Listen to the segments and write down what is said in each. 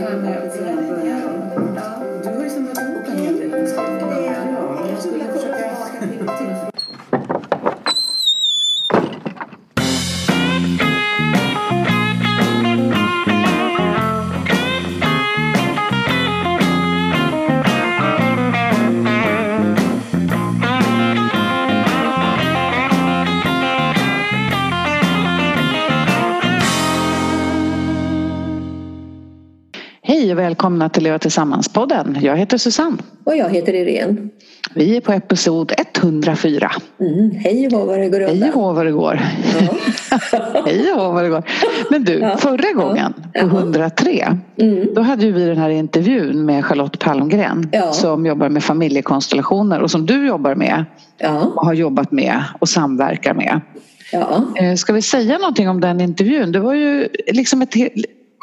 Du har ju samlat ihop en hel del kunskap. Jag skulle välkomna till Leva Tillsammans-podden. Jag heter Susanne. Och jag heter Irene. Vi är på episod 104. Mm, hej och vad det går Hej och vad det går. Ja. Hej och vad det går. Men du, Ja. förra gången på Ja. 103 Mm. då hade vi den här intervjun med Charlotte Palmgren som jobbar med familjekonstellationer och som du jobbar med och har jobbat med och samverkar med. ja. Eh, Ska vi säga någonting om den intervjun? Det var ju liksom ett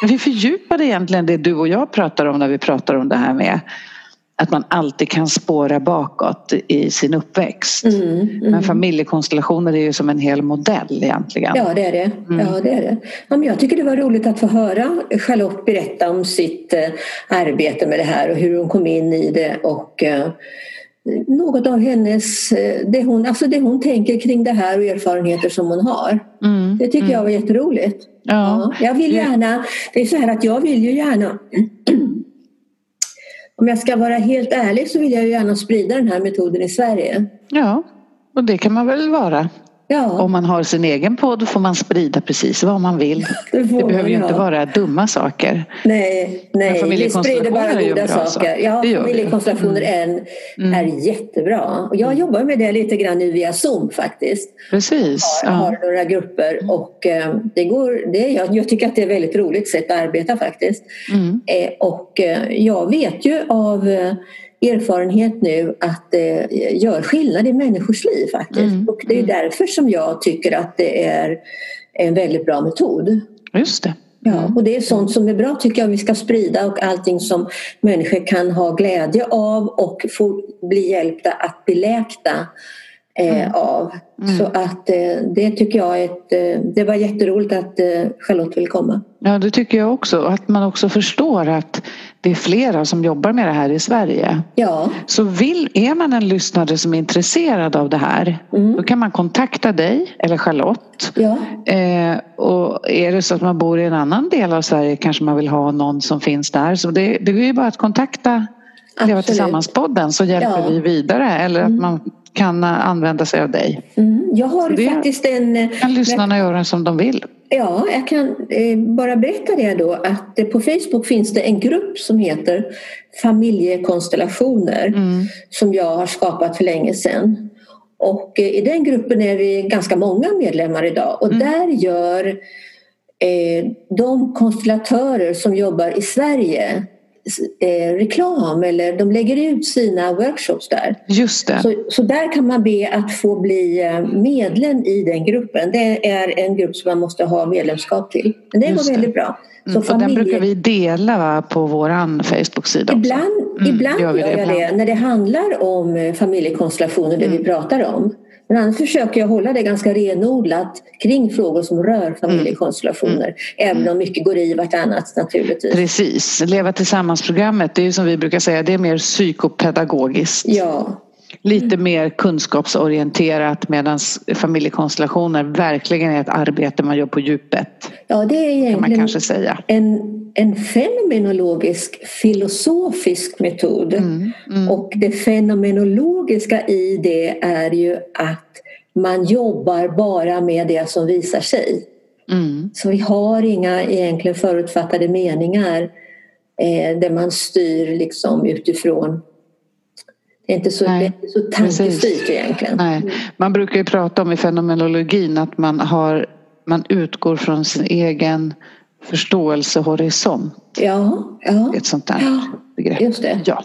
vi fördjupade egentligen det du och jag pratar om när vi pratar om det här med att man alltid kan spåra bakåt i sin uppväxt. Mm, mm. Men familjekonstellationer är ju som en hel modell egentligen. Ja, det är det. Ja, det, är det. Ja, men jag tycker det var roligt att få höra Charlotte berätta om sitt eh, arbete med det här och hur hon kom in i det och eh, något av hennes, eh, det hon, alltså det hon tänker kring det här och erfarenheter som hon har. Mm, Det tycker jag var jätteroligt. Ja. Ja, jag vill gärna, det är så här att jag vill ju gärna om jag ska vara helt ärlig så vill jag ju gärna sprida den här metoden i Sverige. ja, och det kan man väl vara. Ja, Om man har sin egen podd får man sprida precis vad man vill. det Det behöver ju man inte vara dumma saker. Nej, nej vi sprider bara goda saker. Ja, familjekonstellationer är, Mm. är jättebra. Och jag jobbar med det lite grann nu via Zoom faktiskt. Precis. Jag Ja. har några grupper och eh, det går, det, jag, jag tycker att det är ett väldigt roligt sätt att arbeta faktiskt. Mm. Eh, Och eh, jag vet ju av erfarenhet nu att det gör skillnad i människors liv faktiskt. Mm, Och det är därför som jag tycker att det är en väldigt bra metod. Just det. Ja, och det är sånt som är bra tycker jag vi ska sprida och allting som människor kan ha glädje av och få bli hjälpta att bli läkta eh, av. Så att eh, det tycker jag är ett, eh, det var jätteroligt att eh, Charlotte vill komma. Ja, det tycker jag också. Att man också förstår att det är flera som jobbar med det här i Sverige. Ja, Så vill, är man en lyssnare som är intresserad av det här Mm. då kan man kontakta dig eller Charlotte. ja, Eh, och är det så att man bor i en annan del av Sverige kanske man vill ha någon som finns där. Så det, det är ju bara att kontakta Leva. Tillsammans-podden så hjälper Ja. vi vidare. Eller att man kan använda sig av dig. mm. Jag har det- faktiskt en... eh, kan lyssnarna göra som de vill. Ja, jag kan eh, bara berätta det då att på Facebook finns det en grupp som heter Familjekonstellationer Mm. som jag har skapat för länge sedan. Och eh, i den gruppen är vi ganska många medlemmar idag och där gör eh, de konstellatörer som jobbar i Sverige eh, reklam eller de lägger ut sina workshops där. Just det. Så, så där kan man be att få bli eh, medlem i den gruppen. Det är en grupp som man måste ha medlemskap till. Men det Just går det. väldigt bra. Så Mm, och den brukar vi dela va, på vår Facebook-sida. Ibland, Mm, ibland gör vi det jag ibland. Mm. det när det handlar om eh, familjekonstellationer, det vi pratar om. Men annars försöker jag hålla det ganska renodlat kring frågor som rör familjekonstellationer. Även om mycket går i vartannat naturligtvis. Precis. Leva tillsammans-programmet det är som vi brukar säga det är mer psykopedagogiskt. Ja, Lite mer kunskapsorienterat medan familjekonstellationer verkligen är ett arbete man gör på djupet. ja, det är Kan man egentligen kanske säga. en, en fenomenologisk filosofisk metod. Mm, Och det fenomenologiska i det är ju att man jobbar bara med det som visar sig. Mm. Så vi har inga egentligen förutfattade meningar eh, där man styr liksom utifrån det är inte så, Nej, så tankestyrt egentligen. Nej. Man brukar ju prata om i fenomenologin att man, har, man utgår från sin egen förståelsehorisont. Ja, ja, Ett sånt där Ja, begrepp. just det. Ja.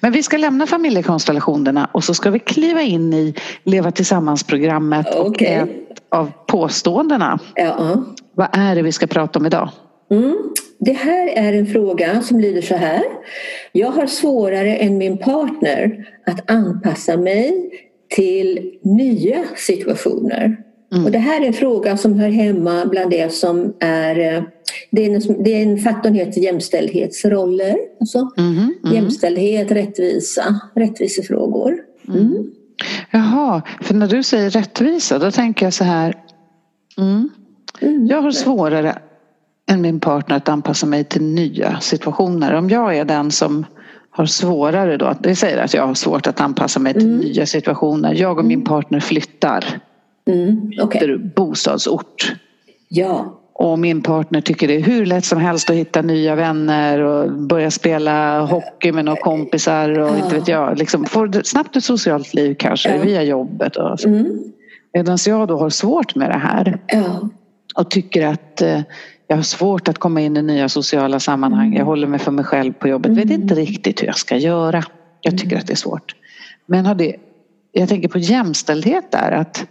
Men vi ska lämna familjekonstellationerna och så ska vi kliva in i Leva tillsammans-programmet och Okej. ett av påståendena. Ja. Vad är det vi ska prata om idag? Mm. Det här är en fråga som lyder så här. Jag har svårare än min partner att anpassa mig till nya situationer. Mm. Och det här är en fråga som hör hemma bland det som är eh, det är en, det är en faktorn heter jämställdhetsroller. Alltså Mhm, mhm. Jämställdhet, rättvisa, rättvisefrågor. Mm. Jaha, för när du säger rättvisa då tänker jag så här. Mm. Mm. Jag har svårare än min partner att anpassa mig till nya situationer. Om jag är den som har svårare då, det säger att jag har svårt att anpassa mig till Mm. nya situationer. Jag och min partner flyttar, Mm. Byter bostadsort. Ja. Och min partner tycker det är hur lätt som helst att hitta nya vänner och börja spela hockey med några kompisar och inte vet jag. Liksom får snabbt ett socialt liv kanske via jobbet. Och så. Mm. Medan jag då har svårt med det här och tycker att eh, jag har svårt att komma in i nya sociala sammanhang. Mm. Jag håller mig för mig själv på jobbet. Vet inte riktigt hur jag ska göra. Jag tycker Mm. att det är svårt. Men har det, jag tänker på jämställdhet där. att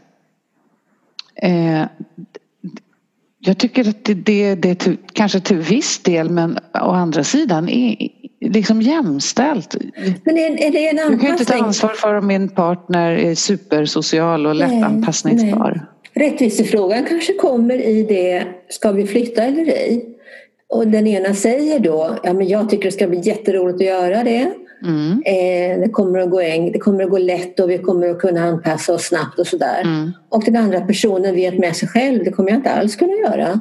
eh, Jag tycker att det, det, det är till, kanske till viss del men å andra sidan är liksom jämställt. Men är, är det en Jag kan inte ta ansvar för om min partner är supersocial och Nej, lättanpassningsbar. Rättvisefrågan kanske kommer i det, ska vi flytta eller ej? Och den ena säger då, ja men jag tycker det ska bli jätteroligt att göra det. Mm. Eh, det, kommer att gå äng, det kommer att gå lätt och vi kommer att kunna anpassa oss snabbt och sådär. Mm. Och den andra personen vet med sig själv, det kommer jag inte alls kunna göra.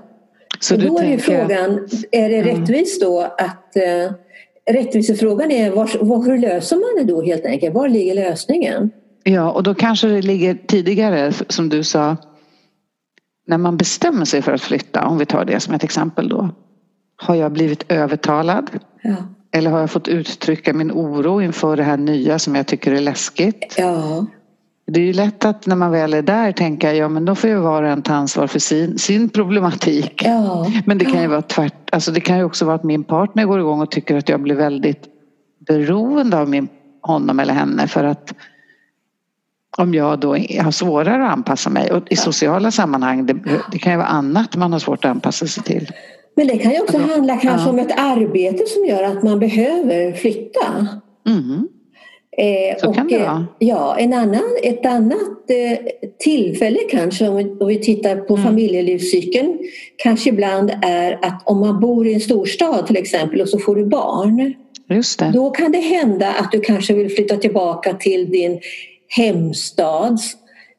Så och då är ju frågan, är det rättvist då att eh, Rättvisefrågan är var, var, hur löser man det då helt enkelt? Var ligger lösningen? Ja, och då kanske det ligger tidigare, som du sa, när man bestämmer sig för att flytta, om vi tar det som ett exempel då. Har jag blivit övertalad? Ja. Eller har jag fått uttrycka min oro inför det här nya som jag tycker är läskigt? ja. Det är ju lätt att när man väl är där tänka, ja men då får ju var och en ta ansvar för sin, sin problematik. Ja. Men det kan ju vara tvärt, alltså det kan ju också vara att min partner går igång och tycker att jag blir väldigt beroende av min, honom eller henne för att om jag då har svårare att anpassa mig och i sociala sammanhang, det, det kan ju vara annat man har svårt att anpassa sig till. Men det kan ju också handla kanske Ja. om ett arbete som gör att man behöver flytta. Mm. Eh, Så kan det eh, vara. Ja, en annan, ett annat eh, tillfälle kanske om vi, om vi tittar på Mm. familjelivscykeln kanske ibland är att om man bor i en storstad till exempel och så får du barn Just det. då kan det hända att du kanske vill flytta tillbaka till din hemstad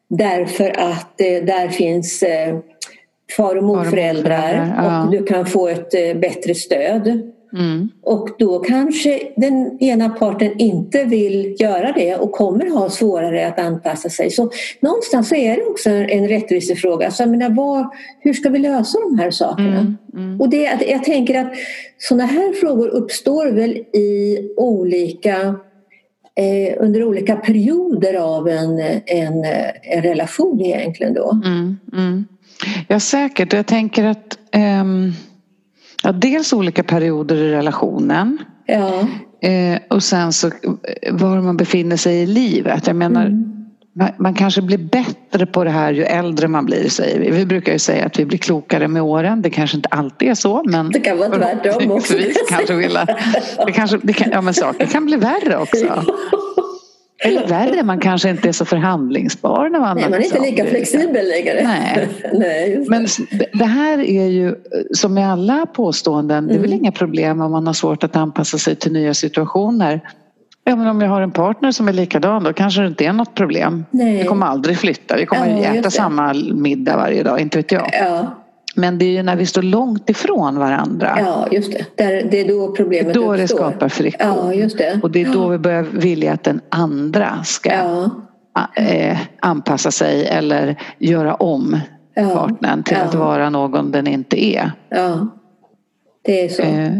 därför att eh, där finns eh, far och morföräldrar ja. och du kan få ett eh, bättre stöd. Mm. Och då kanske den ena parten inte vill göra det och kommer ha svårare att anpassa sig. Så någonstans så är det också en rättvisefråga. Så jag menar, vad, hur ska vi lösa de här sakerna? Mm. Mm. Och det, jag tänker att sådana här frågor uppstår väl i olika eh, under olika perioder av en, en, en relation egentligen då. Mm, mm. Ja säkert. Jag tänker att ehm, ja, dels olika perioder i relationen Ja. eh, och sen så var man befinner sig i livet. Jag menar Mm. Man, kanske blir bättre på det här ju äldre man blir säger vi. Vi brukar ju säga att vi blir klokare med åren. Det kanske inte alltid är så men Det kan vara tvärtom också. kanske vi lär- det kanske, det kan, ja men saker kan bli värre också. Eller värre, man kanske inte är så förhandlingsbar när man Nej, man är inte lika flexibel längre. Nej. Nej. Men det här är ju som med alla påståenden, det är väl Mm. inga problem om man har svårt att anpassa sig till nya situationer. Ja, men om jag har en partner som är likadan då kanske det inte är något problem. Nej. Vi kommer aldrig flytta, vi kommer Ja, äta samma middag varje dag, inte vet jag. Ja, Men det är ju när vi står långt ifrån varandra, ja, just det. Där, det är då problemet då det uppstår. skapar friktion. Ja, just det. Och det är då vi börjar vilja att den andra ska Ja, eh, anpassa sig eller göra om Ja. partnern till Ja. att vara någon den inte är. ja. Det är så. Eh,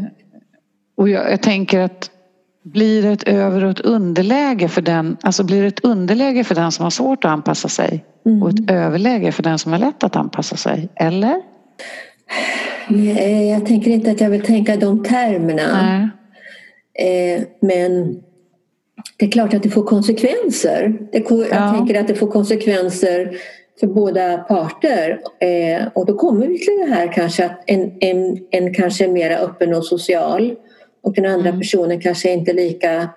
och jag, jag tänker att blir det ett över och ett underläge för den, alltså blir det ett underläge för den som har svårt att anpassa sig Mm. och ett överläge för den som har lätt att anpassa sig, eller? Nej, jag tänker inte att jag vill tänka de termerna. Nej. Eh, men det är klart att det får konsekvenser. Jag Ja. tänker att det får konsekvenser för båda parter. Eh, och då kommer vi till det här kanske att en, en, en kanske är mer öppen och social och den andra Mm. personen kanske inte är lika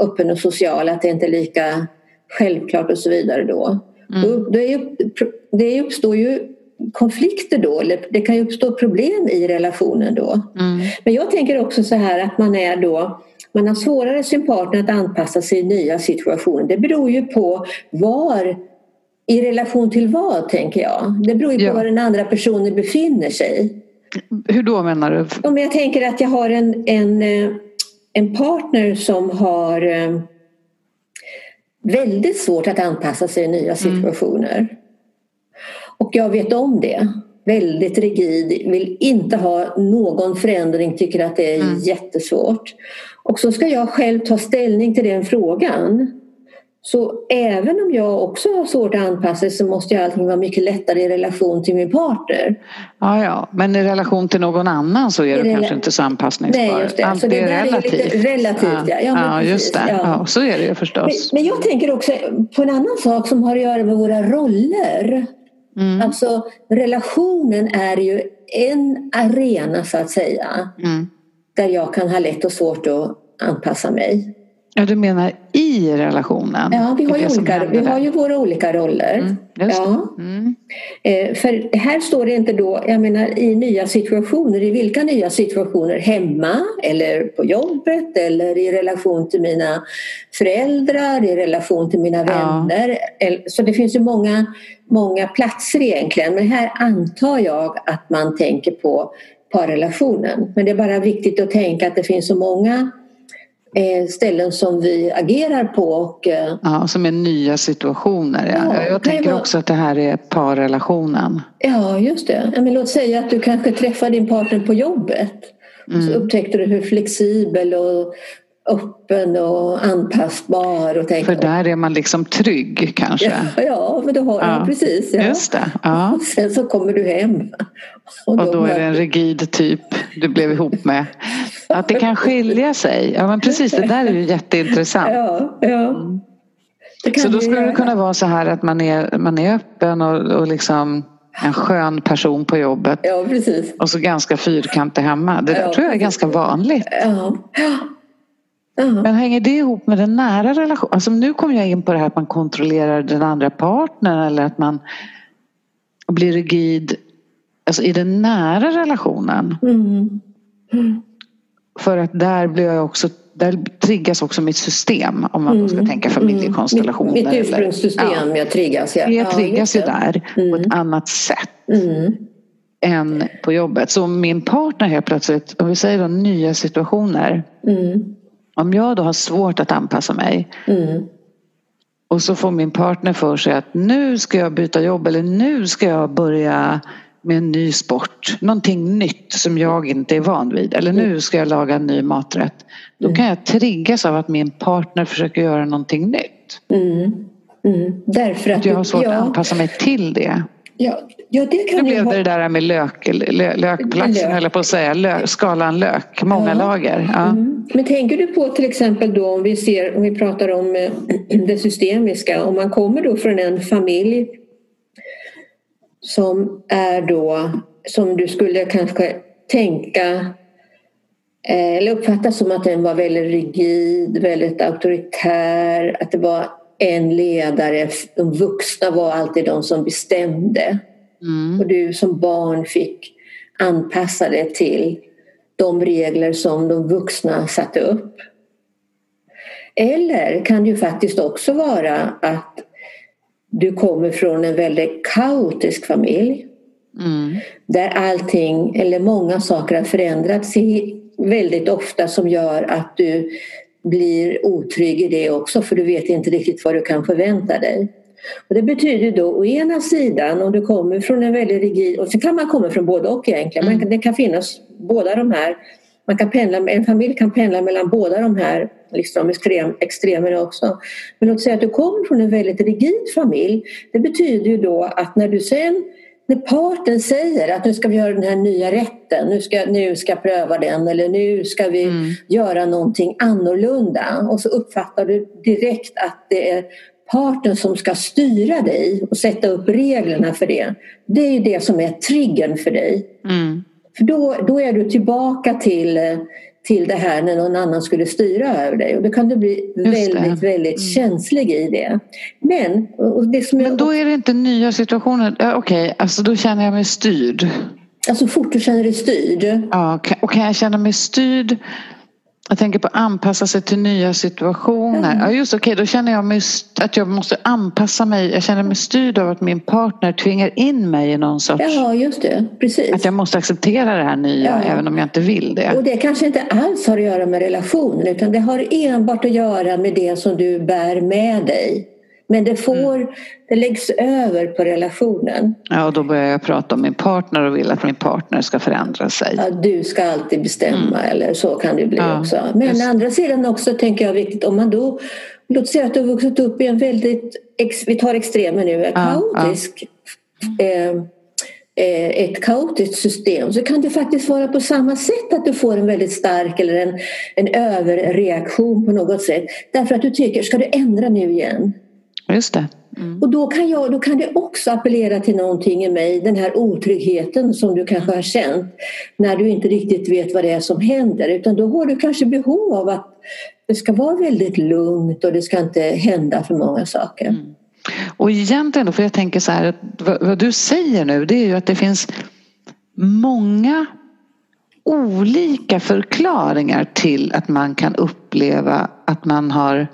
öppen och social, att det inte är lika självklart och så vidare då. Mm. ju, det uppstår ju konflikter då, eller det kan ju uppstå problem i relationen då. Mm. Men jag tänker också så här att man är då man har svårare sin partner att anpassa sig i nya situationer. Det beror ju på var, i relation till vad tänker jag. Det beror ju Ja. på var den andra personen befinner sig. Hur då menar du? Om jag tänker att jag har en, en, eh, en partner som har eh, väldigt svårt att anpassa sig i nya situationer. Och jag vet om det. Väldigt rigid, vill inte ha någon förändring, tycker att det är jättesvårt. Och så ska jag själv ta ställning till den frågan. Så även om jag också har svårt att anpassa så måste ju allting vara mycket lättare i relation till min partner. Ja, ja, men i relation till någon annan så är I du kanske inte så anpassningsbar. Nej, just det. Allt Så det är där är relativt. relativt, ja. Ja, men ja, just det. ja. Ja. så är det ju Men, förstås. men jag tänker också på en annan sak som har att göra med våra roller. Mm. Alltså relationen är ju en arena så att säga Mm. där jag kan ha lätt och svårt att anpassa mig. Ja, du menar i relationen? Ja, vi har, ju, olika, vi har ju våra olika roller. Mm, ja. Mm. Eh, För här står det inte då, jag menar i nya situationer, i vilka nya situationer? Hemma eller på jobbet eller i relation till mina föräldrar, i relation till mina Ja. vänner. El- Så det finns ju många, många platser egentligen men här antar jag att man tänker på parrelationen. Men det är bara viktigt att tänka att det finns så många ställen som vi agerar på och eh, Ja, som är nya situationer. Ja. Ja, jag tänker vara- också att det här är parrelationen. Ja, just det. Men låt säga att du kanske träffar din partner på jobbet. Och så upptäckte du hur flexibel och öppen och anpassbar. Och tänkte, För där är man liksom trygg kanske. ja, ja, men du har, ja. Precis. Ja. Just det. Ja. Och sen så kommer du hem. Och då är det en rigid typ du blev ihop med. Att det kan skilja sig. Ja men precis, det där är ju jätteintressant. Ja, ja. Så då skulle det kunna vara så här att man är, man är öppen och, och liksom en skön person på jobbet Ja, precis. och så ganska fyrkantig hemma. Det där Ja, tror jag är ganska vanligt. Ja. Ja. Ja. Men hänger det ihop med den nära relationen? Alltså nu kommer jag in på det här att man kontrollerar den andra partnern eller att man blir rigid alltså i den nära relationen. Mm. För att där blir jag också där triggas också mitt system om man ska tänka familjekonstellationer. Mitt, mitt eller- ursprungssystem, Ja, jag triggas. Ja. det Ja, triggas ju det. där på ett annat sätt Mm. än på jobbet. Så om min partner helt plötsligt, om vi säger då nya situationer. Mm. Om jag då har svårt att anpassa mig Mm. och så får min partner för sig att nu ska jag byta jobb eller nu ska jag börja med en ny sport. Någonting nytt som jag inte är van vid. Eller nu ska jag laga en ny maträtt. Då kan jag triggas av att min partner försöker göra någonting nytt. Mm. Mm. Därför att Att jag har svårt ja, att anpassa mig till det. Ja, ja, det kan Nu blev ha... det det där med lök, lö, lökplatsen Lök. på att säga. Lö, skalan lök, många Ja. lager. Ja. Mm. Men tänker du på till exempel då om vi ser, om vi pratar om eh, det systemiska, om man kommer då från en familj som är då, som du skulle kanske tänka eh, eller uppfatta som att den var väldigt rigid, väldigt auktoritär, att det var en ledare, de vuxna var alltid de som bestämde. Mm. Och du som barn fick anpassa dig till de regler som de vuxna satte upp. Eller kan det ju faktiskt också vara att du kommer från en väldigt kaotisk familj Mm. där allting, eller många saker har förändrats väldigt ofta som gör att du blir otrygg i det också för du vet inte riktigt vad du kan förvänta dig. Och det betyder då å ena sidan om du kommer från en väldigt rigid, och så kan man komma från både och egentligen, man, kan- det kan finnas båda de här, man kan pendla, en familj kan pendla mellan båda de här liksom extrem, extremerna också. Men låt säga att du kommer från en väldigt rigid familj, det betyder ju då att när du sen när parten säger att nu ska vi göra den här nya rätten, nu ska, nu ska jag pröva den eller nu ska vi Mm. göra någonting annorlunda. Och så uppfattar du direkt att det är parten som ska styra dig och sätta upp reglerna för det. Det är ju det som är triggern för dig. Mm. För då, då är du tillbaka till, till det här när någon annan skulle styra över dig. Och då kan du bli väldigt, väldigt mm. känslig i det. Men, det som Men då är det inte nya situationer. Okej, okay. alltså då känner jag mig styrd. Alltså fort du känner dig styrd? Ja, och kan jag känna mig styrd jag tänker på anpassa sig till nya situationer. Mm. Ja, just okej, okay, då känner jag mig, att jag måste anpassa mig. Jag känner mig styrd av att min partner tvingar in mig i någon sorts... Ja, just det. Precis. Att jag måste acceptera det här nya ja. även om jag inte vill det. Och det kanske inte alls har att göra med relationen utan det har enbart att göra med det som du bär med dig. Men det, får, mm. det läggs över på relationen. Ja, och då börjar jag prata om min partner och vill att min partner ska förändra sig. Ja, du ska alltid bestämma mm. eller så kan det bli ja, också. Men å andra sidan också tänker jag viktigt om man då Låt säga att du har vuxit upp i en väldigt, vi tar extremer nu, kaotisk eh, eh, ett kaotiskt system så kan det faktiskt vara på samma sätt att du får en väldigt stark eller en, en överreaktion på något sätt. Därför att du tycker, ska du ändra nu igen? Just det. Mm. Och då kan, jag, då kan det också appellera till någonting i mig, den här otryggheten som du kanske har känt när du inte riktigt vet vad det är som händer. Utan då har du kanske behov av att det ska vara väldigt lugnt och det ska inte hända för många saker. Mm. Och egentligen då, för jag tänker så här, vad, vad du säger nu det är ju att det finns många olika förklaringar till att man kan uppleva att man har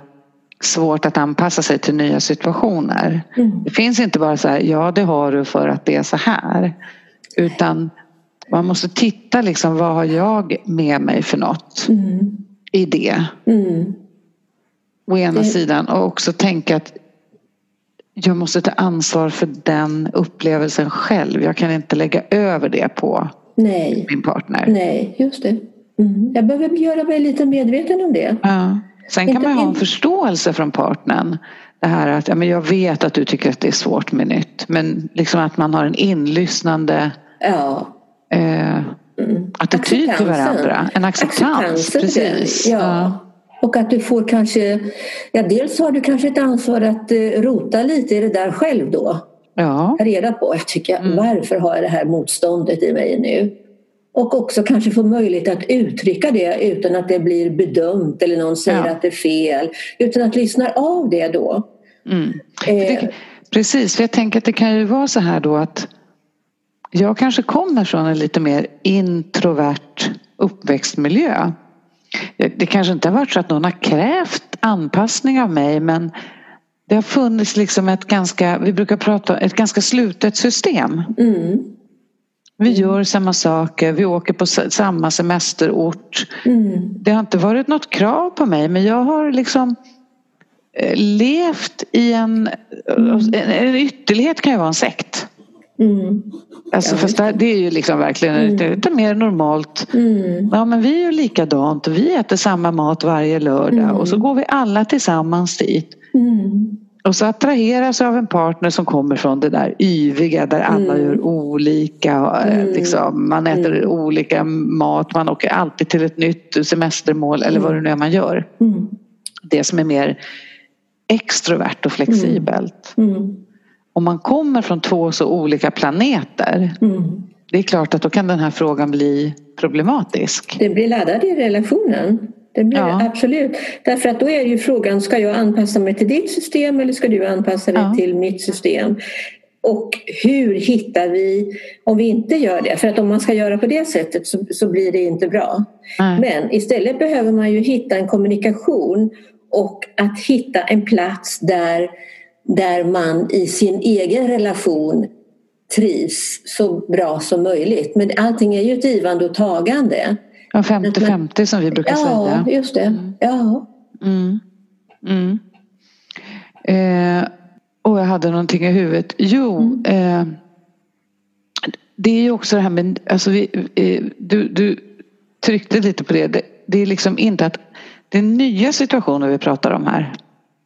svårt att anpassa sig till nya situationer. Mm. Det finns inte bara så här, ja det har du för att det är så här. Utan man måste titta liksom, vad har jag med mig för något mm. i det. Mm. Å ena det... sidan och också tänka att jag måste ta ansvar för den upplevelsen själv. Jag kan inte lägga över det på Nej. min partner. Nej, just det. Mm. Jag behöver göra mig lite medveten om det. Ja. Sen kan man ha en förståelse från partnern. Det här att ja, men jag vet att du tycker att det är svårt med nytt. Men liksom att man har en inlyssnande ja. eh, mm. attityd till varandra. En acceptans. precis. Ja. ja. Och att du får kanske, ja dels har du kanske ett ansvar att eh, rota lite i det där själv då. Ja. Ta reda på, jag tycker, mm. varför har jag det här motståndet i mig nu? Och också kanske få möjlighet att uttrycka det utan att det blir bedömt eller någon säger ja. att det är fel. Utan att lyssna av det då. Mm. Eh. Det, precis, för jag tänker att det kan ju vara så här då att jag kanske kommer från en lite mer introvert uppväxtmiljö. Det kanske inte har varit så att någon har krävt anpassning av mig men det har funnits liksom ett ganska, vi brukar prata ett ganska slutet system. Mm. Vi gör samma saker, vi åker på samma semesterort. Mm. Det har inte varit något krav på mig men jag har liksom eh, levt i en, mm. en ytterlighet kan ju vara en sekt. Mm. Alltså, fast det är ju liksom verkligen mm. lite mer normalt. Mm. Ja men vi gör likadant, vi äter samma mat varje lördag mm. och så går vi alla tillsammans dit. Mm. Och så attraheras av en partner som kommer från det där yviga där alla mm. gör olika. Eh, mm. Liksom, man äter mm. olika mat, man åker alltid till ett nytt semestermål eller vad det nu är man gör. Mm. Det som är mer extrovert och flexibelt. Mm. Mm. Om man kommer från två så olika planeter det är klart att då kan den här frågan bli problematisk. Det blir laddad i relationen. Det blir ja. absolut. Därför att då är ju frågan, ska jag anpassa mig till ditt system eller ska du anpassa dig ja. till mitt system? Och hur hittar vi, om vi inte gör det, för att om man ska göra på det sättet så, så blir det inte bra. Nej. Men istället behöver man ju hitta en kommunikation och att hitta en plats där, där man i sin egen relation trivs så bra som möjligt. Men allting är ju ett givande och tagande. Ja, 50-50 som vi brukar ja, säga. Ja, just det. Mm. Ja. Mm. Mm. Eh, och jag hade någonting i huvudet. Jo, mm. eh, det är ju också det här med, alltså vi, eh, du, du tryckte lite på det. det. det. är liksom inte att, det är nya situationer vi pratar om här.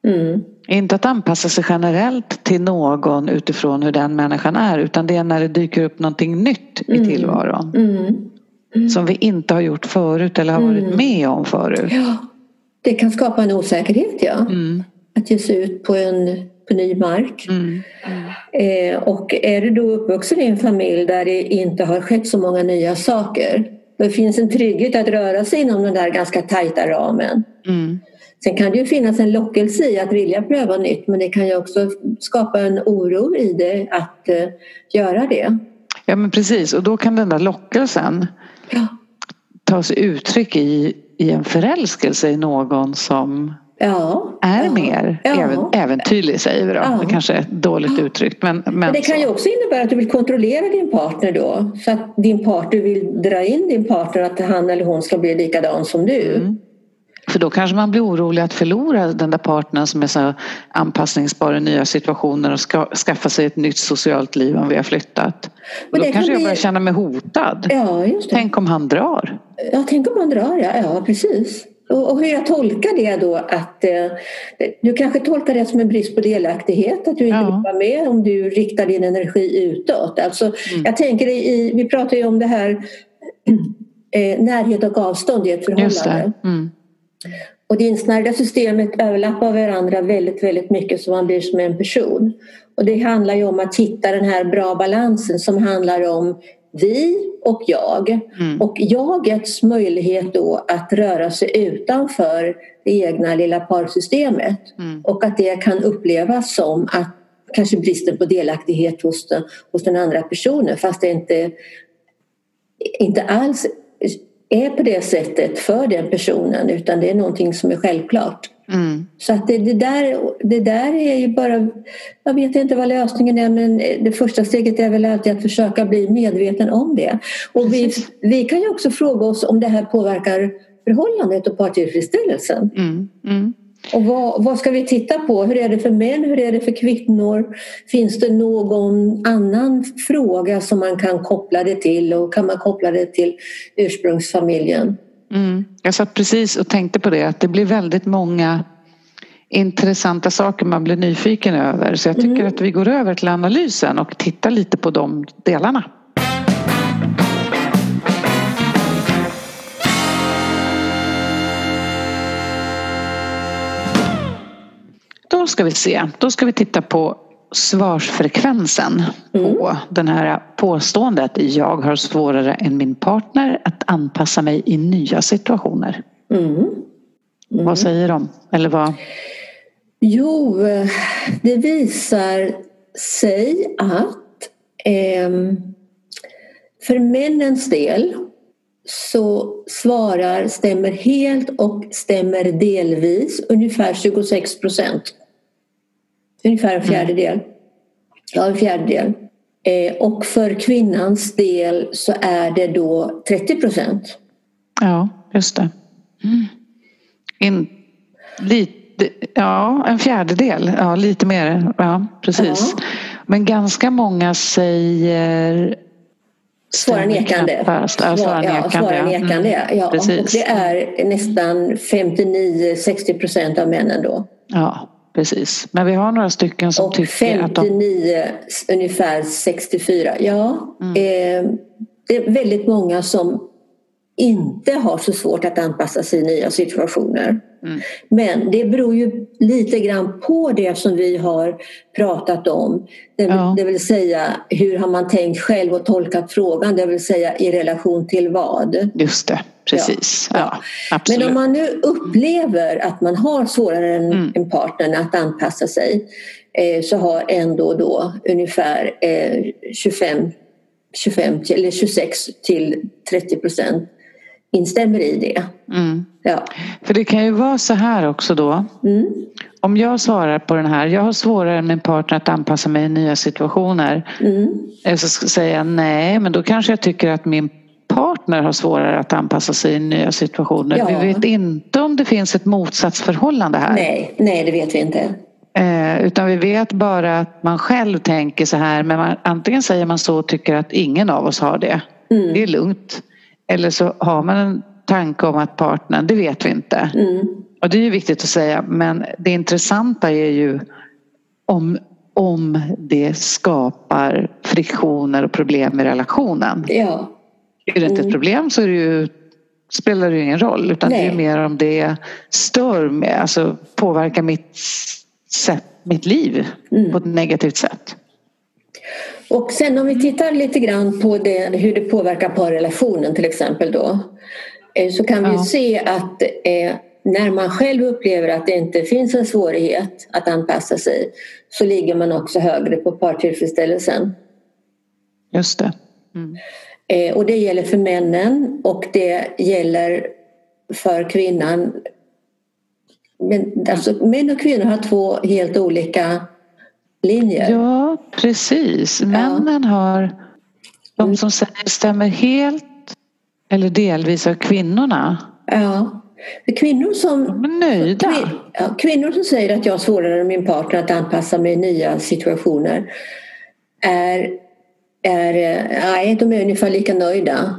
Mm. Inte att anpassa sig generellt till någon utifrån hur den människan är utan det är när det dyker upp någonting nytt i mm. tillvaron. Mm. Mm. Som vi inte har gjort förut eller har varit mm. med om förut. Ja, det kan skapa en osäkerhet ja. Mm. Att ge sig ut på en på ny mark. Mm. Eh, och är du då uppvuxen i en familj där det inte har skett så många nya saker Det finns en trygghet att röra sig inom den där ganska tajta ramen. Mm. Sen kan det ju finnas en lockelse i att vilja pröva nytt men det kan ju också skapa en oro i det att uh, göra det. Ja men precis och då kan den där lockelsen Ja. ta sig uttryck i, i en förälskelse i någon som Ja, är ja, mer ja. även, äventyrlig säger vi då. Ja. Det kanske är dåligt uttryckt men, men, Men det kan ju också innebära att du vill kontrollera din partner då. Så att din partner vill dra in din partner att han eller hon ska bli likadan som du. Mm. För då kanske man blir orolig att förlora den där partnern som är så anpassningsbar i nya situationer och ska skaffa sig ett nytt socialt liv om vi har flyttat. Men då det kan kanske jag bli- börjar känna mig hotad. Ja. Tänk om han drar? Ja, tänk om man drar, ja. ja precis. Och, och hur jag tolkar det då att eh, du kanske tolkar det som en brist på delaktighet, att du inte Ja. vill vara med om du riktar din energi utåt. Alltså, Jag tänker i, vi pratar ju om det här eh, närhet och avstånd i ett förhållande. det. Mm. Och det insnärjda systemet överlappar varandra väldigt, väldigt mycket så man blir som en person. Och det handlar ju om att hitta den här bra balansen som handlar om vi och jag. Mm. Och jagets möjlighet då att röra sig utanför det egna lilla parsystemet. Mm. Och att det kan upplevas som att kanske bristen på delaktighet hos den, hos den andra personen fast det inte, inte alls är på det sättet för den personen utan det är någonting som är självklart. Mm. Så att det, det, där, det där är ju bara, jag vet inte vad lösningen är men det första steget är väl alltid att försöka bli medveten om det. Och vi, vi kan ju också fråga oss om det här påverkar förhållandet och partillfredsställelsen. Mm. Mm. Och vad, vad ska vi titta på? Hur är det för män? Hur är det för kvinnor? Finns det någon annan fråga som man kan koppla det till och kan man koppla det till ursprungsfamiljen? Mm. Jag satt precis och tänkte på det att det blir väldigt många intressanta saker man blir nyfiken över så jag tycker Mm. att vi går över till analysen och tittar lite på de delarna. Ska vi se, då ska vi titta på svarsfrekvensen på den här påståendet jag har svårare än min partner att anpassa mig i nya situationer. Mm. Vad säger de? Eller vad? Jo, eh, det visar sig att ehm, för männens del så svarar stämmer helt och stämmer delvis ungefär 26 procent. Ungefär en fjärdedel. Ja, en fjärdedel. Eh, och för kvinnans del så är det då 30 procent. Ja, just det. Mm. In, lite, ja, en fjärdedel. Ja, lite mer. Ja, precis. Ja. Men ganska många säger Svara nekande. Ja, svara ja, nekande. svara ja. nekande. Mm, Ja, och Precis. det är nästan 59-60 procent av männen då. Ja, precis. Men vi har några stycken som Och tycker att de... 59 ungefär 64. Ja, Mm. eh, det är väldigt många som inte har så svårt att anpassa sig i nya situationer. Mm. Men det beror ju lite grann på det som vi har pratat om. Det, Ja. det vill säga hur har man tänkt själv och tolkat frågan, det vill säga i relation till vad. Just det, precis. Ja, absolut. Men om man nu upplever att man har svårare än Mm. en partner att anpassa sig eh, så har ändå då ungefär eh, 25, 25 till, eller 26 till 30 procent instämmer i det. Mm. Ja. För det kan ju vara så här också då. Mm. Om jag svarar på den här, jag har svårare än min partner att anpassa mig i nya situationer. Mm. Eller så ska jag nej, men då kanske jag tycker att min partner har svårare att anpassa sig i nya situationer. Ja. Vi vet inte om det finns ett motsatsförhållande här. Nej, nej, det vet vi inte. Eh, utan vi vet bara att man själv tänker så här, men man, antingen säger man så och tycker att ingen av oss har det. Mm. Det är lugnt. Eller så har man en tanke om att partnern, det vet vi inte. Mm. Och det är ju viktigt att säga men det intressanta är ju om, om det skapar friktioner och problem i relationen. Ja. Är det inte ett Mm. problem så det ju, spelar det ju ingen roll utan det är Nej. mer om det stör mig, alltså påverkar mitt, sätt, mitt liv Mm. på ett negativt sätt. Och sen om vi tittar lite grann på det, hur det påverkar parrelationen till exempel då. Eh, så kan vi ja. se att eh, när man själv upplever att det inte finns en svårighet att anpassa sig så ligger man också högre på partillfredsställelsen. Just det. Mm. Eh, och det gäller för männen och det gäller för kvinnan. Men, alltså, män och kvinnor har två helt olika linjer. Ja, precis. Männen ja. har de som säger stämmer helt eller delvis av kvinnorna. Ja. För kvinnor som, nöjda. Kvin, ja, kvinnor som säger att jag har svårare än min partner att anpassa mig i nya situationer är, är, nej, de är ungefär lika nöjda.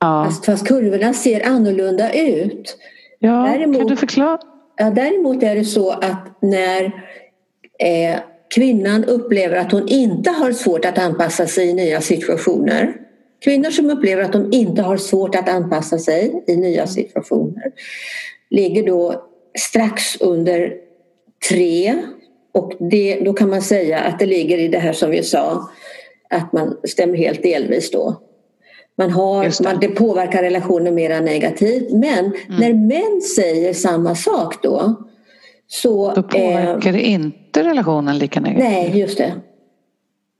Ja. Fast, fast kurvorna ser annorlunda ut. Ja, däremot, kan du förklara? Ja, däremot är det så att när eh, kvinnan upplever att hon inte har svårt att anpassa sig i nya situationer Kvinnor som upplever att de inte har svårt att anpassa sig i nya situationer ligger då strax under tre och det, då kan man säga att det ligger i det här som vi sa att man stämmer helt delvis då. Man har, det. Man, det påverkar relationen mer negativt men mm. när män säger samma sak då så... Då påverkar eh, det inte relationen lika negativt? Nej, just det.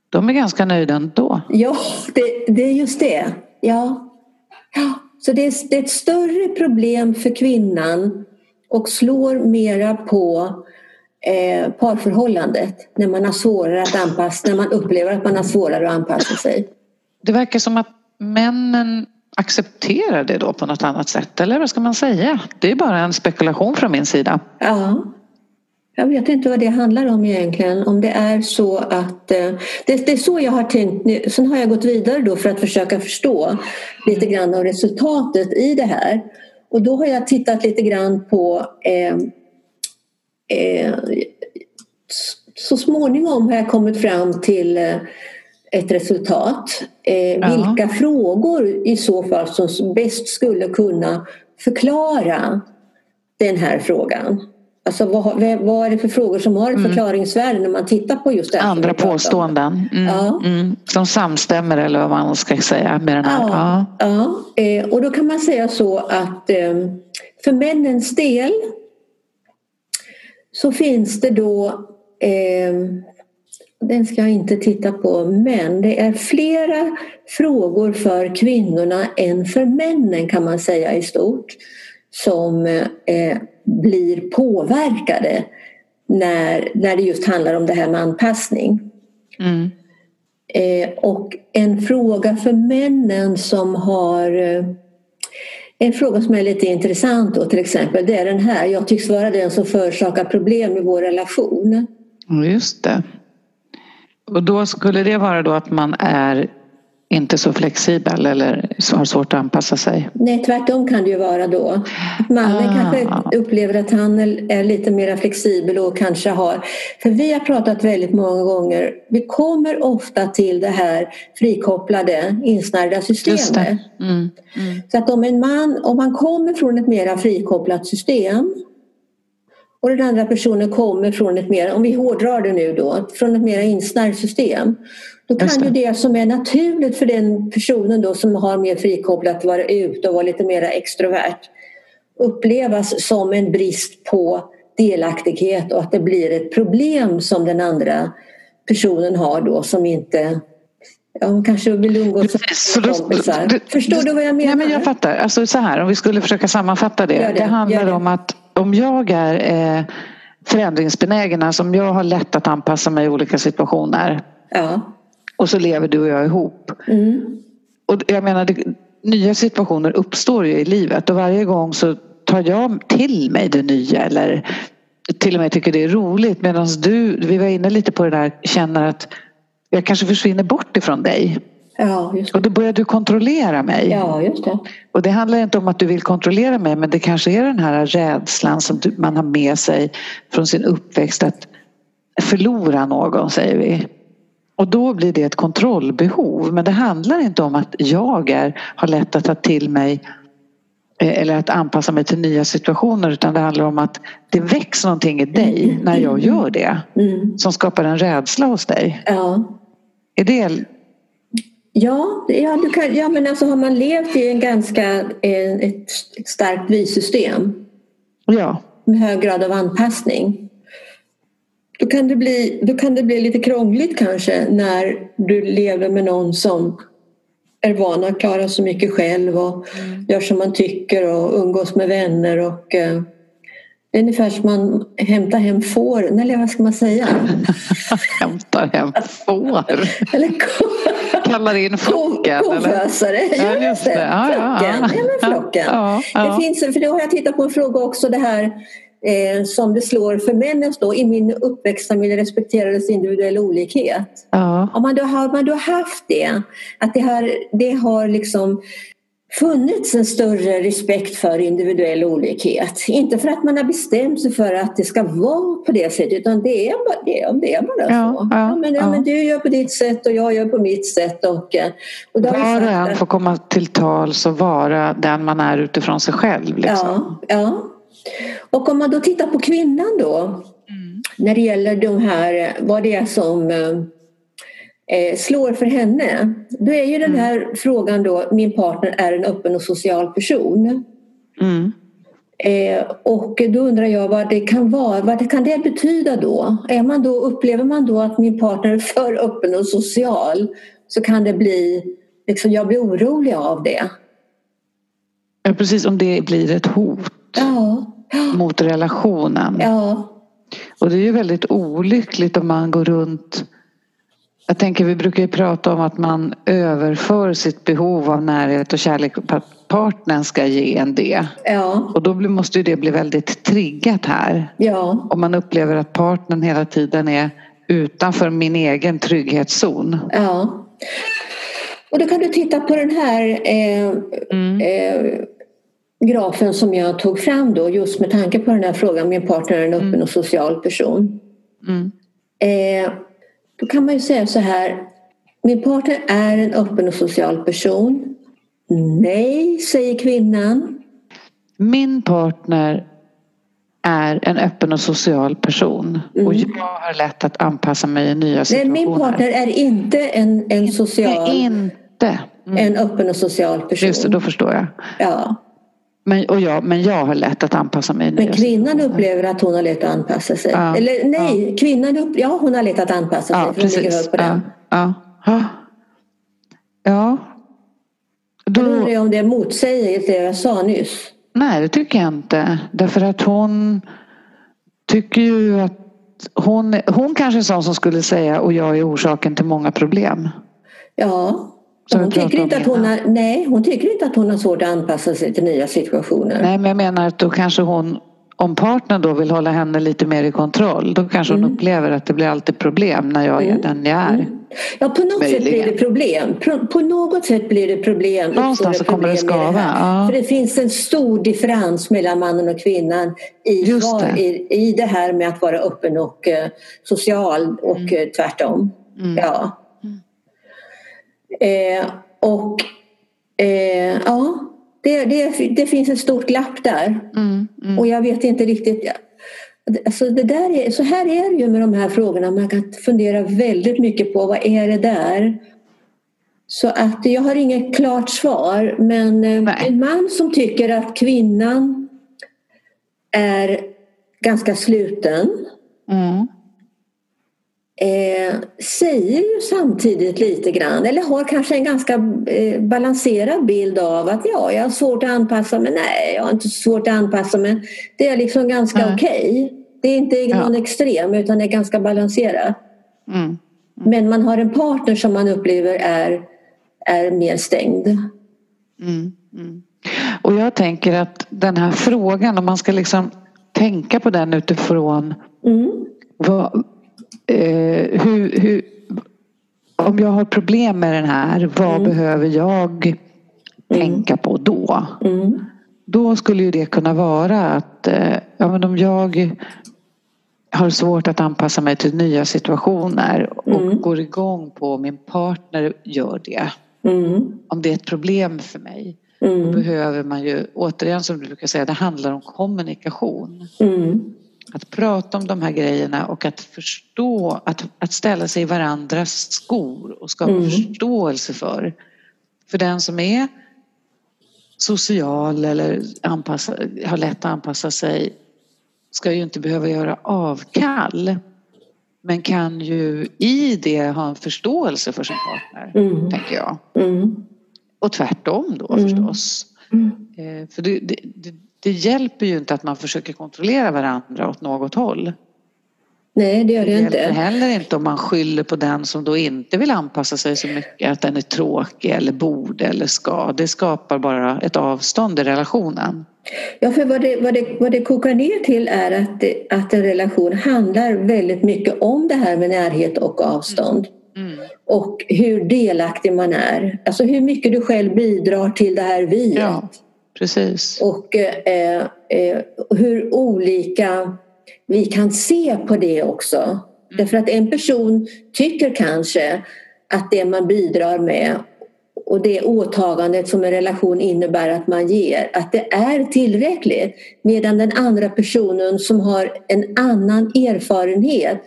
De är ganska nöjda ändå. Ja, det, det är just det. Ja. ja. Så det är, det är ett större problem för kvinnan och slår mera på eh, parförhållandet när man har svårare att anpassa, när man upplever att man har svårare att anpassa sig. Det verkar som att männen accepterar det då på något annat sätt eller vad ska man säga? Det är bara en spekulation från min sida. Ja, jag vet inte vad det handlar om egentligen. Om det är så att... Eh, det, är så jag har tänkt nu. Sen har jag gått vidare då för att försöka förstå lite grann av resultatet i det här. Och då har jag tittat lite grann på... Eh, eh, så småningom har jag kommit fram till eh, ett resultat. Eh, vilka frågor i så fall som bäst skulle kunna förklara den här frågan. Alltså vad, vad är det för frågor som har ett mm. förklaringsvärde när man tittar på just det? Andra påståenden mm. Ja. Mm. som samstämmer eller vad man ska säga med den här. Ja, ja. ja. Eh, och då kan man säga så att eh, för männens del så finns det då eh, den ska jag inte titta på, men det är flera frågor för kvinnorna än för männen kan man säga i stort som eh, blir påverkade när, när det just handlar om det här med anpassning. Mm. Eh, och en fråga för männen som har eh, en fråga som är lite intressant då till exempel det är den här. Jag tycks vara den som förorsakar problem i vår relation. Just det. Och då skulle det vara då att man är inte så flexibel eller har svårt att anpassa sig? Nej, tvärtom kan det ju vara då. Mannen ah. kanske upplever att han är lite mer flexibel och kanske har... För vi har pratat väldigt många gånger, vi kommer ofta till det här frikopplade insnärjda systemet. Mm. Mm. Så att om en man, om man kommer från ett mer frikopplat system och den andra personen kommer från ett mer, om vi hårdrar det nu då, från ett mer insnärjt system då kan ju det som är naturligt för den personen då som har mer frikopplat att vara ute och vara lite mer extrovert upplevas som en brist på delaktighet och att det blir ett problem som den andra personen har då som inte Ja, hon kanske vill umgås med kompisar. Du, Förstår du vad jag menar? Nej, men jag fattar. Alltså, så här, om vi skulle försöka sammanfatta det. det, det handlar det. om att om jag är eh, förändringsbenägen, alltså om jag har lätt att anpassa mig i olika situationer. Ja och så lever du och jag ihop. Mm. Och jag menar, det, nya situationer uppstår ju i livet och varje gång så tar jag till mig det nya eller till och med tycker det är roligt medan du, vi var inne lite på det där, känner att jag kanske försvinner bort ifrån dig. Ja, och då börjar du kontrollera mig. Ja, just det. Och det handlar inte om att du vill kontrollera mig men det kanske är den här rädslan som man har med sig från sin uppväxt att förlora någon säger vi. Och då blir det ett kontrollbehov. Men det handlar inte om att jag är, har lätt att ta till mig eh, eller att anpassa mig till nya situationer utan det handlar om att det väcks någonting i dig när jag gör det. Mm. Som skapar en rädsla hos dig. Ja. Är det... Ja, ja, du kan, ja, men alltså har man levt i en ganska, ett, ett starkt vi-system Ja. med hög grad av anpassning då kan, det bli, då kan det bli lite krångligt kanske när du lever med någon som är van att klara så mycket själv och mm. gör som man tycker och umgås med vänner och eh, det är ungefär som man hämtar hem får, eller vad ska man säga? hämtar hem får? eller Kallar in flocken? Kofösare, ja just det. Ja, ja, flocken. Ja, men flocken. Ja, ja. Det finns, för då har jag tittat på en fråga också det här eh, som det slår för männen då. I min uppväxtfamilj respekterades individuell olikhet. Ja. Om man då har man då haft det, att det har, det har liksom funnits en större respekt för individuell olikhet. Inte för att man har bestämt sig för att det ska vara på det sättet utan det är bara, det, det är bara ja, så. Ja, men, ja, men du gör på ditt sätt och jag gör på mitt sätt. Och, eh, och Var och en får komma till tals och vara den man är utifrån sig själv. Liksom. Ja, ja. Och om man då tittar på kvinnan då mm. när det gäller de här, vad det är som eh, eh, slår för henne. Då är ju den här mm. frågan då, min partner är en öppen och social person. Mm. Eh, och då undrar jag vad det kan vara, vad det, kan det betyda då? Är man då? Upplever man då att min partner är för öppen och social så kan det bli, liksom, jag blir orolig av det. Ja, precis, om det blir ett hot ja. mot relationen. Ja. Och det är ju väldigt olyckligt om man går runt jag tänker vi brukar ju prata om att man överför sitt behov av närhet och kärlek på att partnern ska ge en det. Ja. Och då måste ju det bli väldigt triggat här. Ja. Om man upplever att partnern hela tiden är utanför min egen trygghetszon. Ja. Och då kan du titta på den här eh, mm. eh, grafen som jag tog fram då just med tanke på den här frågan. Min partner är en öppen mm. och social person. Mm. Eh, då kan man ju säga så här. Min partner är en öppen och social person. Nej, säger kvinnan. Min partner är en öppen och social person mm. och jag har lätt att anpassa mig i nya situationer. Nej, min partner är inte en, en social... Inte. Mm. En öppen och social person. Just det, då förstår jag. Ja. Men, och jag, men jag har lätt att anpassa mig. Men kvinnan upplever att hon har lätt att anpassa sig. Ja, Eller nej, ja. kvinnan upp, ja, hon har lätt att anpassa sig. Ja, precis. På den. Ja, ja. ja. Då undrar jag om det motsäger det jag sa nyss. Nej, det tycker jag inte. Därför att hon tycker ju att hon, hon kanske är sån som skulle säga och jag är orsaken till många problem. Ja, hon tycker, inte att hon har, nej, hon tycker inte att hon har svårt att anpassa sig till nya situationer. Nej, men jag menar att då kanske hon om partnern då vill hålla henne lite mer i kontroll då kanske hon mm. upplever att det blir alltid problem när jag är mm. den jag är. Mm. Ja, på något Möjligen. sätt blir det problem. På något sätt blir det problem. Någonstans det kommer det skava. Det ja. För det finns en stor differens mellan mannen och kvinnan i, det. I, i det här med att vara öppen och uh, social och uh, tvärtom. Mm. Ja. Eh, och eh, ja, det, det, det, finns ett stort glapp där. Mm, mm. Och jag vet inte riktigt. Alltså det där är, så här är det ju med de här frågorna. Man kan fundera väldigt mycket på vad är det där? Så att jag har inget klart svar. Men eh, Nej. en man som tycker att kvinnan är ganska sluten. Mm eh, säger ju samtidigt lite grann, eller har kanske en ganska eh, balanserad bild av att ja, jag har svårt att anpassa mig. Nej, jag har inte svårt att anpassa mig. Det är liksom ganska mm. okej. Okay. Det är inte någon ja. extrem utan det är ganska balanserat. Mm. Mm. Men man har en partner som man upplever är, är mer stängd. Mm. mm. Och jag tänker att den här frågan, om man ska liksom tänka på den utifrån mm. vad, eh, hur, hur, om jag har problem med den här, vad mm. behöver jag mm. tänka på då? Mm. Då skulle ju det kunna vara att eh, ja, men om jag har svårt att anpassa mig till nya situationer och mm. går igång på min partner gör det. Mm. Om det är ett problem för mig Mm. Då behöver man ju, återigen som du brukar säga, det handlar om kommunikation. Mm. Att prata om de här grejerna och att förstå, att, att ställa sig i varandras skor och skapa mm. förståelse för. För den som är social eller anpassa, har lätt att anpassa sig ska ju inte behöva göra avkall. Men kan ju i det ha en förståelse för sin partner, mm. tänker jag. Mm. Och tvärtom då mm. förstås. Mm. Eh, för det, det, det, det, hjälper ju inte att man försöker kontrollera varandra åt något håll. Nej, det gör det, det inte. Det heller inte om man skyller på den som då inte vill anpassa sig så mycket, att den är tråkig eller borde eller ska. Det skapar bara ett avstånd i relationen. Ja, för vad det, vad det, vad det kokar ner till är att, det, att en relation handlar väldigt mycket om det här med närhet och avstånd. Mm. Mm. Och hur delaktig man är. Alltså hur mycket du själv bidrar till det här viet. Ja, precis. Och eh, eh, hur olika vi kan se på det också. Mm. Därför att en person tycker kanske att det man bidrar med och det åtagandet som en relation innebär att man ger, att det är tillräckligt. Medan den andra personen som har en annan erfarenhet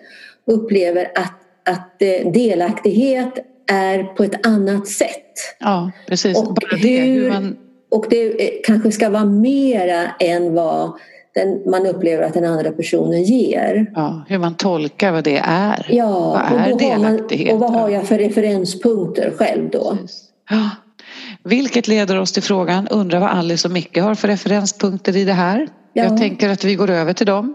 upplever att, att eh, delaktighet är på ett annat sätt. Ja, precis. Och, det, hur, man... och det eh, kanske ska vara mera än vad den, man upplever att den andra personen ger. Ja, hur man tolkar vad det är. Ja, vad är delaktighet? Man, och vad har jag för referenspunkter själv då? Ja. Vilket leder oss till frågan, undrar vad Alice och Micke har för referenspunkter i det här? Ja. Jag tänker att vi går över till dem.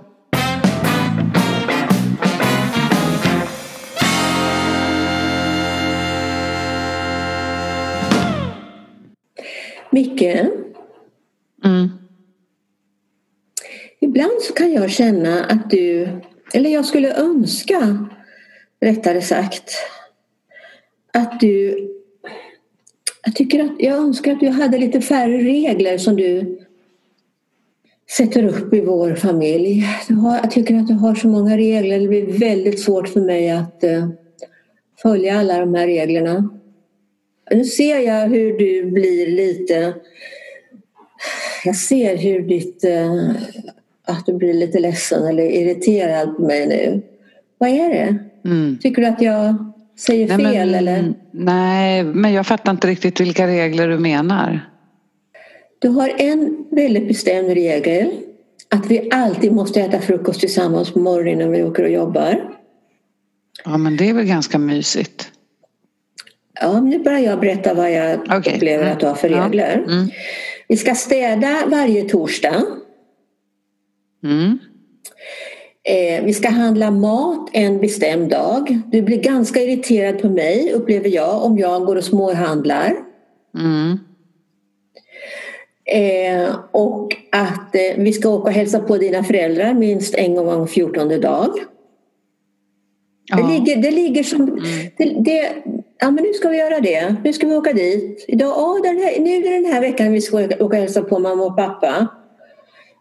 Micke? Mm. Ibland så kan jag känna att du, eller jag skulle önska rättare sagt, att du jag, tycker att, jag önskar att du hade lite färre regler som du sätter upp i vår familj. Har, jag tycker att du har så många regler. Det blir väldigt svårt för mig att uh, följa alla de här reglerna. Nu ser jag hur du blir lite... Jag ser hur ditt... Uh, att du blir lite ledsen eller irriterad på mig nu. Vad är det? Mm. Tycker du att jag säger nej, fel men, eller? Nej, men jag fattar inte riktigt vilka regler du menar. Du har en väldigt bestämd regel. Att vi alltid måste äta frukost tillsammans på morgonen när vi åker och jobbar. Ja, men det är väl ganska mysigt. Ja, nu börjar jag berätta vad jag okay. upplever att du har för regler. Ja. Mm. Vi ska städa varje torsdag. Mm. Eh, vi ska handla mat en bestämd dag. Du blir ganska irriterad på mig, upplever jag, om jag går och småhandlar. Mm. Eh, och att eh, vi ska åka och hälsa på dina föräldrar minst en gång var fjortonde dag. Ja. Det, ligger, det ligger som... Mm. Det, det, ja, men nu ska vi göra det. Nu ska vi åka dit. Idag, oh, den här, nu är det den här veckan vi ska åka och hälsa på mamma och pappa.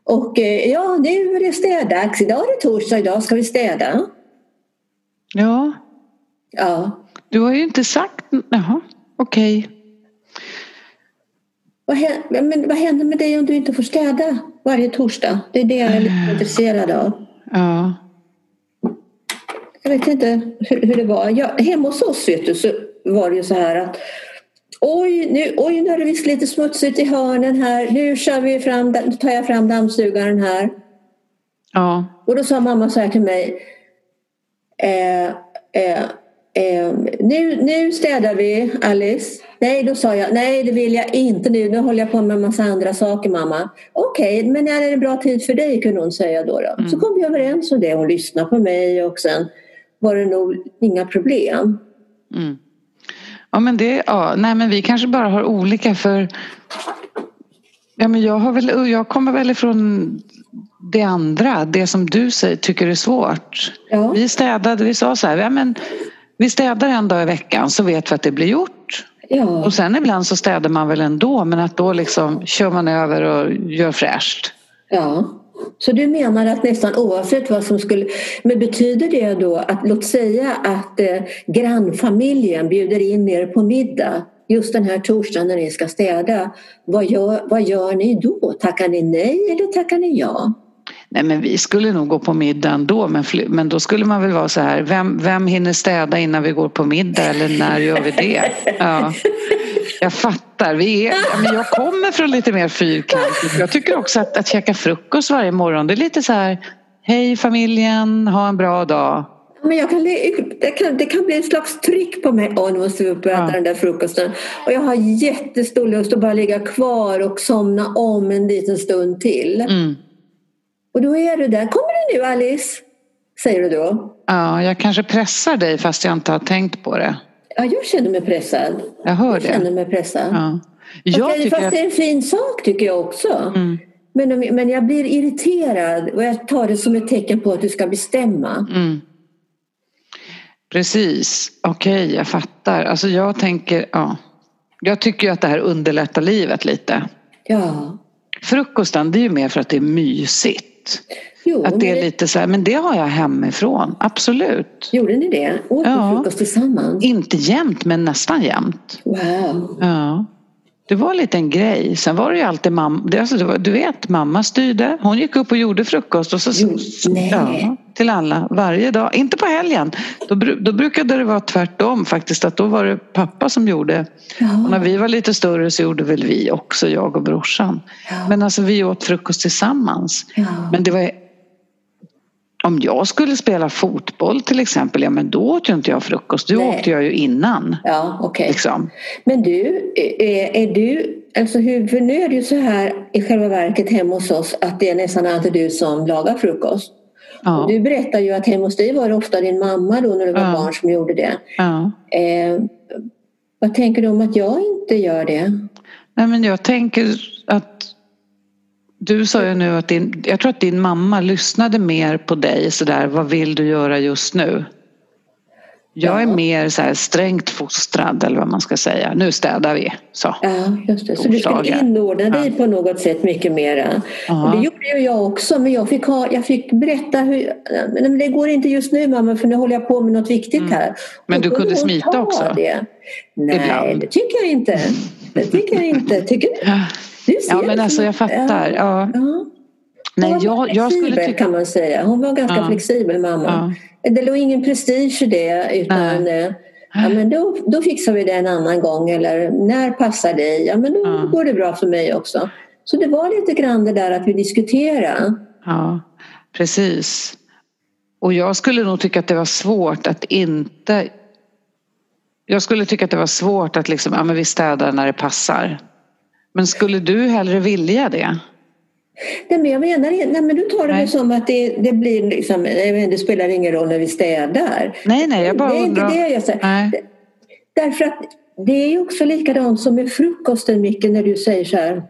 Och eh, ja, nu är det städdags. Idag är det torsdag, idag ska vi städa. Ja. Ja. Du har ju inte sagt... Jaha, okej. Okay. Vad, händer, men vad händer med dig om du inte får städa varje torsdag? Det är det jag är lite uh, intresserad av. Ja. Jag vet inte hur, hur det var. Jag, hemma hos oss vet du, så var det ju så här att Oj nu, oj, nu är det visst lite smutsigt i hörnen här. Nu kör vi fram, tar jag fram dammsugaren här. Ja. Och då sa mamma så här till mig. Eh, eh, eh, nu, nu städar vi, Alice. Nej, då sa jag. Nej, det vill jag inte nu. Nu håller jag på med en massa andra saker, mamma. Okej, okay, men när är det bra tid för dig, kunde hon säga då. då. Mm. Så kom vi överens om det. Hon lyssnade på mig och sen var det nog inga problem. Mm. Ja men det, ja, nej men vi kanske bara har olika för Ja men jag har väl, jag kommer väl ifrån det andra, det som du säger, tycker är svårt. Ja. Vi städade, vi sa så här, ja men vi städar en dag i veckan så vet vi att det blir gjort. Ja. Och sen ibland så städar man väl ändå men att då liksom kör man över och gör fräscht. Ja. Så du menar att nästan oavsett vad som skulle... Men betyder det då att, låt säga att eh, grannfamiljen bjuder in er på middag just den här torsdagen när ni ska städa. Vad gör, vad gör ni då? Tackar ni nej eller tackar ni ja? Nej men vi skulle nog gå på middag ändå men, men då skulle man väl vara så här, vem, vem hinner städa innan vi går på middag eller när gör vi det? Ja. Jag fattar, vi är, men jag kommer från lite mer fyrkantigt. Jag tycker också att, att käka frukost varje morgon det är lite så här, hej familjen, ha en bra dag. Men jag kan, det, kan, det kan bli ett slags tryck på mig. Åh, nu måste vi upp och äta ja. den där frukosten. Och jag har jättestor lust att bara ligga kvar och somna om en liten stund till. Mm. Och då är du där. Kommer du nu Alice? Säger du då. Ja, jag kanske pressar dig fast jag inte har tänkt på det. Ja, jag känner mig pressad. Jag hör jag det. känner mig pressad. Ja. Jag fast, fast att... det är en fin sak tycker jag också. Mm. Men, men jag blir irriterad och jag tar det som ett tecken på att du ska bestämma. Mm. Precis, okej okay, jag fattar. Alltså jag tänker, ja. Jag tycker ju att det här underlättar livet lite. Ja. Frukosten det är ju mer för att det är mysigt. Jo, att det är lite så här, men det har jag hemifrån, absolut. Gjorde ni det? Åt ni ja. frukost tillsammans? Inte jämt men nästan jämt. Wow. Ja. Det var en liten grej. Sen var det ju alltid mamma. Alltså var, du vet, mamma styrde. Hon gick upp och gjorde frukost. Och så, jo, ja, till alla varje dag. Inte på helgen. Då, då brukade det vara tvärtom faktiskt. Att då var det pappa som gjorde. Ja. Och när vi var lite större så gjorde väl vi också, jag och brorsan. Ja. Men alltså vi åt frukost tillsammans. Men det var om jag skulle spela fotboll till exempel, ja men då åt ju inte jag frukost. Då åkte jag ju innan. Ja, okay. Liksom. Men du, är, är du, alltså hur, för nu är det ju så här i själva verket hemma hos oss att det är nästan alltid du som lagar frukost. Ja. Du berättar ju att hemma hos dig var det ofta din mamma då när du var ja. barn som gjorde det. Ja. Eh, vad tänker du om att jag inte gör det? Nej men jag tänker att du sa ju nu att din, jag tror att din mamma lyssnade mer på dig sådär, vad vill du göra just nu? Jag är mer så här strängt fostrad eller vad man ska säga. Nu städar vi. Så, ja, just det. så du skulle inordna dig ja. på något sätt mycket mera. Och det gjorde ju jag också men jag fick, ha, jag fick berätta hur, men det går inte just nu mamma för nu håller jag på med något viktigt mm. här. Men du kunde smita också? Det. Nej, Ibland. det tycker jag inte. Det tycker jag inte. Tycker du? ja men alltså jag fattar. Ja. ja. Nej, jag, jag skulle tycka... kan man säga. Hon var ganska ja. flexibel mamma. Ja. Det låg ingen prestige i det utan Nej. ja, men då, då fixar vi det en annan gång eller när passar dig? Ja men då ja. går det bra för mig också. Så det var lite grann det där att vi diskuterade. Ja, precis. Och jag skulle nog tycka att det var svårt att inte jag skulle tycka att det var svårt att liksom, ja men vi städar när det passar. Men skulle du hellre vilja det? Nej, men jag menar nej, men du tar det nej. som att det, det blir liksom, det spelar ingen roll när vi städar. Nej, nej, jag bara Det är inte det jag säger. Nej. Därför att det är ju också likadant som med frukosten Micke när du säger så här.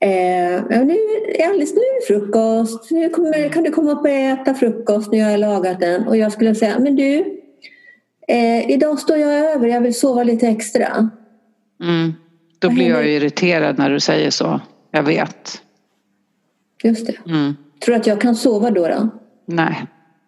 Eh, nu, alldeles nu är det frukost. Nu kommer, kan du komma upp och äta frukost när jag har lagat den? Och jag skulle säga, men du, eh, idag står jag över, jag vill sova lite extra. Mm. Då blir jag irriterad när du säger så. Jag vet. Just det. Mm. Tror du att jag kan sova då? då? Nej.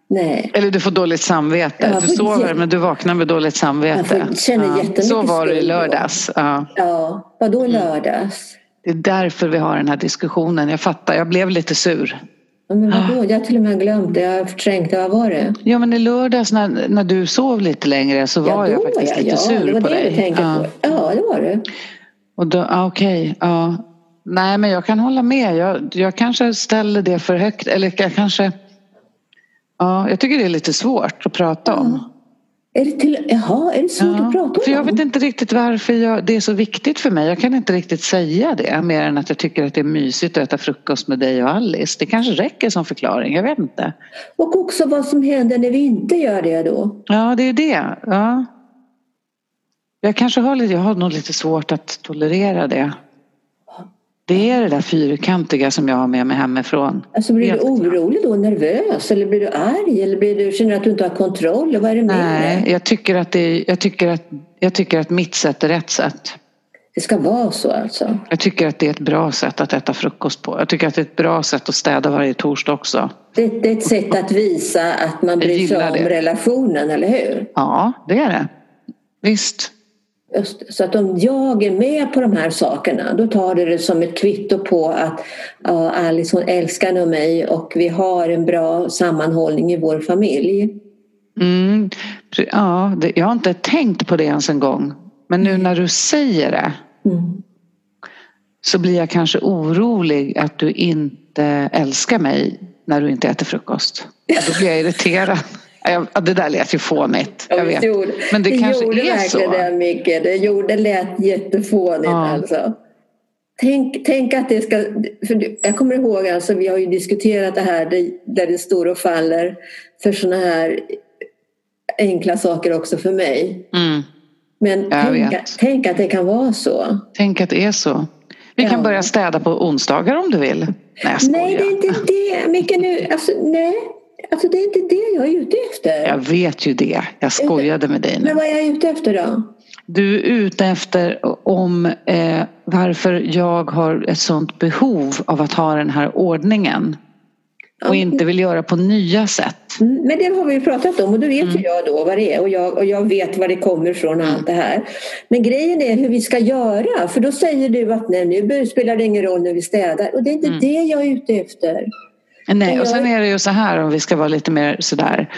Nej. Eller du får dåligt samvete. Ja, du sover jag... men du vaknar med dåligt samvete. Jag känner ja. Så var det i lördags. Ja, ja. vadå mm. lördags? Det är därför vi har den här diskussionen. Jag fattar, jag blev lite sur. Men vadå? Jag har till och med glömt det. Jag har förträngt det. Vad var det? Ja men i lördags när, när du sov lite längre så var ja, jag faktiskt lite ja, sur på dig. Det ja. På. ja, det var det. Och då, okej, okay, ja. Nej men jag kan hålla med. Jag, jag kanske ställer det för högt. Eller jag kanske... Ja, jag tycker det är lite svårt att prata om. Är det, till, jaha, är det svårt ja, att prata om? För jag vet inte riktigt varför jag, det är så viktigt för mig. Jag kan inte riktigt säga det mer än att jag tycker att det är mysigt att äta frukost med dig och Alice. Det kanske räcker som förklaring, jag vet inte. Och också vad som händer när vi inte gör det då? Ja, det är det. Ja. Jag kanske har, lite, jag har nog lite svårt att tolerera det. Det är det där fyrkantiga som jag har med mig hemifrån. Alltså blir du orolig då, nervös eller blir du arg eller blir du, känner du att du inte har kontroll? Vad är det med Nej, jag tycker, att det, jag, tycker att, jag tycker att mitt sätt är rätt sätt. Det ska vara så alltså? Jag tycker att det är ett bra sätt att äta frukost på. Jag tycker att det är ett bra sätt att städa varje torsdag också. Det, det är ett sätt att visa att man bryr sig om det. relationen, eller hur? Ja, det är det. Visst. Så att om jag är med på de här sakerna då tar det det som ett kvitto på att ja, Alice hon älskar nog mig och vi har en bra sammanhållning i vår familj. Mm. Ja, det, jag har inte tänkt på det ens en gång. Men nu när du säger det mm. så blir jag kanske orolig att du inte älskar mig när du inte äter frukost. Då blir jag irriterad. Ja, det där lät ju fånigt. Jag vet. Gjorde, Men det, det kanske gjorde är så. Det, Micke. Det, gjorde, det lät jättefånigt ja. alltså. Tänk, tänk att det ska... För jag kommer ihåg, alltså, vi har ju diskuterat det här där det står och faller för sådana här enkla saker också för mig. Mm. Men tänk, tänk, att det kan vara så. Tänk att det är så. Vi ja. kan börja städa på onsdagar om du vill. Nej, nej det är inte det. Micke, nu, alltså, nej. Alltså det är inte det jag är ute efter. Jag vet ju det. Jag skojade med dig nu. Men vad är jag ute efter då? Du är ute efter om eh, varför jag har ett sånt behov av att ha den här ordningen. Och inte vill göra på nya sätt. Mm, men det har vi ju pratat om och då vet mm. jag då vad det är och jag, och jag vet var det kommer ifrån och allt det här. Men grejen är hur vi ska göra för då säger du att nej, nu spelar det ingen roll när vi städar och det är inte mm. det jag är ute efter. Nej, och sen är det ju så här om vi ska vara lite mer sådär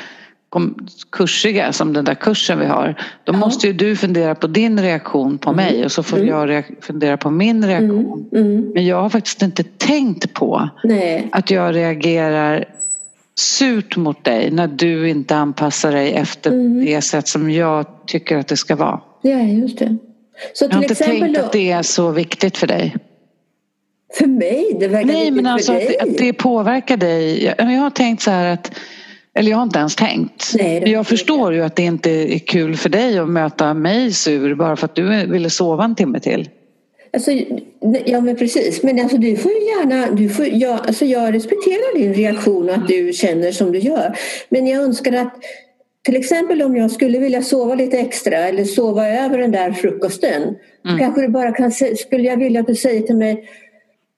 kursiga som den där kursen vi har. Då ja. måste ju du fundera på din reaktion på mm. mig och så får mm. jag fundera på min reaktion. Mm. mm. Men jag har faktiskt inte tänkt på Nej. att jag reagerar surt mot dig när du inte anpassar dig efter mm. det sätt som jag tycker att det ska vara. Ja, just det. Så jag har inte tänkt då... att det är så viktigt för dig. För mig? Det verkar Nej, men alltså att, att, det påverkar dig. Jag, jag har tänkt så här att eller jag har inte ens tänkt. Nej, jag förstår ju att det inte är kul för dig att möta mig sur bara för att du ville sova en timme till. Alltså, ja men precis, men alltså, du får ju gärna, du får, jag, alltså, jag respekterar din reaktion och att du känner som du gör. Men jag önskar att till exempel om jag skulle vilja sova lite extra eller sova över den där frukosten. Mm. kanske du bara kan, skulle jag vilja att du säger till mig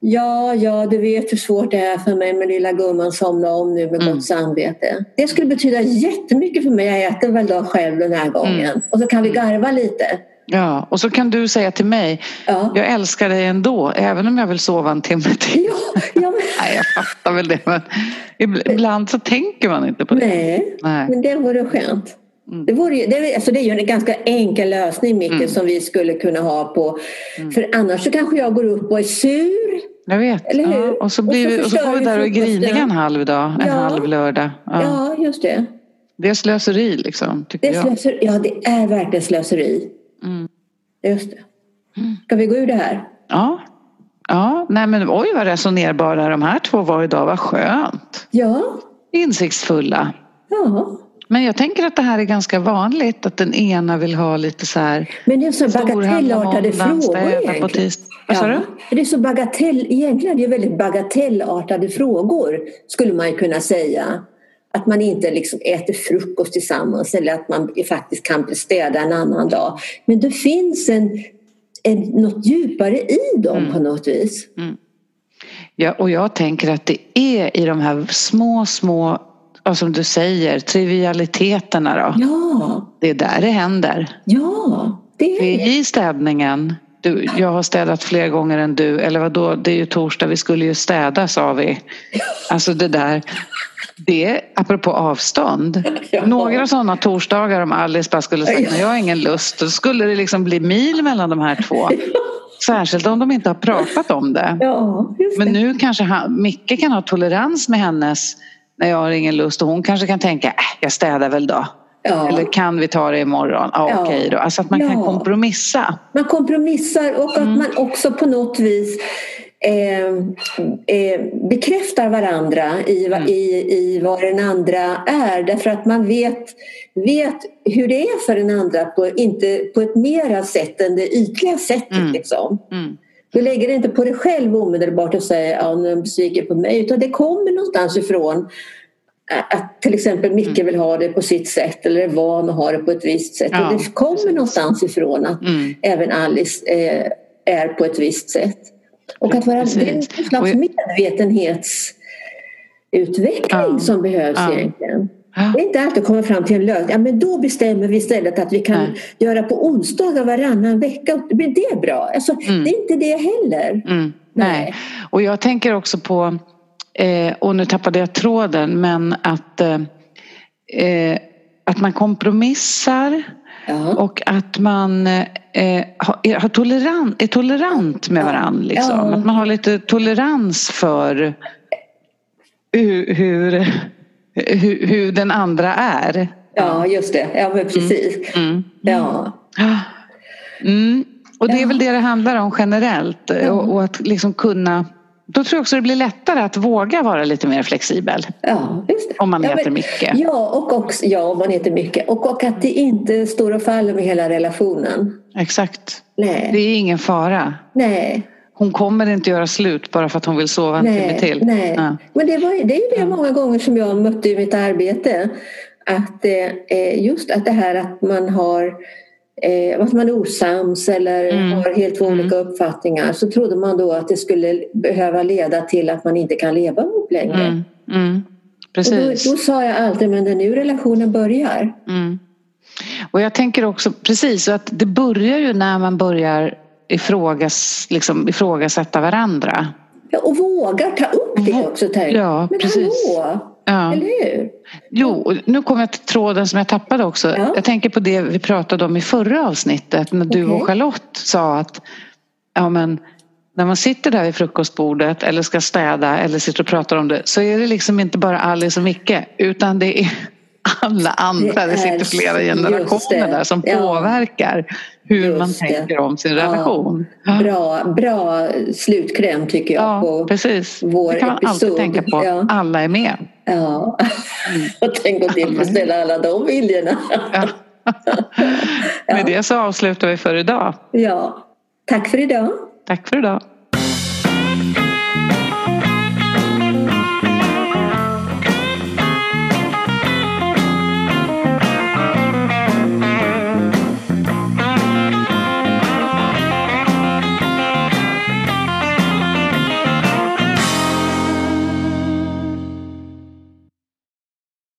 Ja, ja, du vet hur svårt det är för mig med lilla gumman somna om nu med mm. gott samvete. Det skulle betyda jättemycket för mig. Jag äter väl då själv den här gången. Mm. Och så kan vi garva lite. Ja, och så kan du säga till mig, ja. jag älskar dig ändå, även om jag vill sova en timme till. Ja, ja, men... Nej, jag fattar väl det, men ibland så tänker man inte på det. Nej, Nej. men det vore skönt. Mm. Det, vore, det, alltså det är ju en ganska enkel lösning Micke mm. som vi skulle kunna ha på. Mm. För annars så kanske jag går upp och är sur. Jag vet. Eller hur? Ja, och, så blir och så, vi, och så får vi där och griniga en halv dag, en ja. halv lördag. Ja. ja, just det. Det är slöseri liksom, tycker det är slöseri, Ja, det är verkligen slöseri. Mm. Just det. Mm. Ska vi gå ur det här? Ja. Ja, nej men oj vad resonerbara de här två var idag, vad skönt. Ja. Insiktsfulla. Ja. Men jag tänker att det här är ganska vanligt att den ena vill ha lite så här Men det är så bagatellartade frågor egentligen. Du? Det är så bagatell, egentligen det är väldigt bagatellartade frågor skulle man kunna säga. Att man inte liksom äter frukost tillsammans eller att man faktiskt kan städa en annan dag. Men det finns en, en, något djupare i dem mm. på något vis. Mm. Ja, och jag tänker att det är i de här små, små och som du säger, trivialiteterna då. Ja. Det är där det händer. Ja, det är det. I städningen. Du, jag har städat fler gånger än du. Eller vad då? det är ju torsdag, vi skulle ju städa sa vi. Alltså det där. Det, apropå avstånd. Ja. Några sådana torsdagar om Alice bara skulle säga ja. jag har ingen lust. Då skulle det liksom bli mil mellan de här två. Särskilt om de inte har pratat om det. Ja, det. Men nu kanske han, Micke kan ha tolerans med hennes när jag har ingen lust och hon kanske kan tänka, äh, jag städar väl då. Ja. Eller kan vi ta det imorgon? Ja, ja. Okej då. Alltså att man ja. kan kompromissa. Man kompromissar och att mm. man också på något vis eh, eh, bekräftar varandra i, mm. i, i vad den andra är. Därför att man vet, vet hur det är för den andra på, inte på ett mera sätt än det ytliga sättet. Mm. Liksom. Du lägger inte på dig själv omedelbart och säger att ja, nu är besviken på mig utan det kommer någonstans ifrån att till exempel Micke mm. vill ha det på sitt sätt eller är van att ha det på ett visst sätt. Ja, och det kommer precis. någonstans ifrån att mm. även Alice eh, är på ett visst sätt. Och att vara, en slags medvetenhetsutveckling ja. som behövs ja. egentligen. Det är inte alltid att komma fram till en lösning. Ja, men då bestämmer vi istället att vi kan Nej. göra på onsdagar varannan vecka. Men det är bra. Alltså, Mm. Det är inte det heller. Mm, nej. Och jag tänker också på, eh, och nu tappade jag tråden, men att, eh, eh, att man kompromissar Ja. och att man eh, har, är, har tolerant, är tolerant med varandra. Liksom. Ja. Att man har lite tolerans för hur, hur, hur, hur den andra är. ja, just det. Ja, men precis. Mm. Ja. Mm. Och det är väl det det handlar om generellt. Och, och att liksom kunna då tror jag också det blir lättare att våga vara lite mer flexibel. Ja, just det. Om man ja, äter men- mycket. Ja, och också, ja, om man äter mycket. Och, och att det inte står och faller med hela relationen. Exakt. Nej, Det är ingen fara. nej, Hon kommer inte göra slut bara för att hon vill sova en timme nej. till. nej. Ja. Men det, var, det är ju det många gånger som jag mötte i mitt arbete. Att eh, just att det här att man har eh, att man är osams eller Mm. har helt olika uppfattningar så trodde man då att det skulle behöva leda till att man inte kan leva ihop längre. Mm. Mm. Precis. då, då sa jag alltid, men det är nu relationen börjar. Mm. Och jag tänker också precis att det börjar ju när man börjar ifrågas, liksom, ifrågasätta varandra. Ja, och vågar ta upp det också. Tänk. Ja, men precis. hallå, Ja. eller hur? Jo, nu kommer jag till tråden som jag tappade också. Ja. Jag tänker på det vi pratade om i förra avsnittet när du Okej. och Charlotte sa att ja, men, när man sitter där vid frukostbordet eller ska städa eller sitter och pratar om det så är det liksom inte bara Alice och Micke utan det är alla andra. Det, Det sitter flera generationer där som Ja. påverkar hur man det. tänker om sin Ja. relation. Bra, bra slutkläm tycker jag Ja, på precis. vår det kan man alltid episod. tänka på. Ja. Alla är med. Ja. och tänk att tillfredsställa alla de viljorna. Ja. Med det så avslutar vi för idag. ja. Tack för idag. Tack för idag.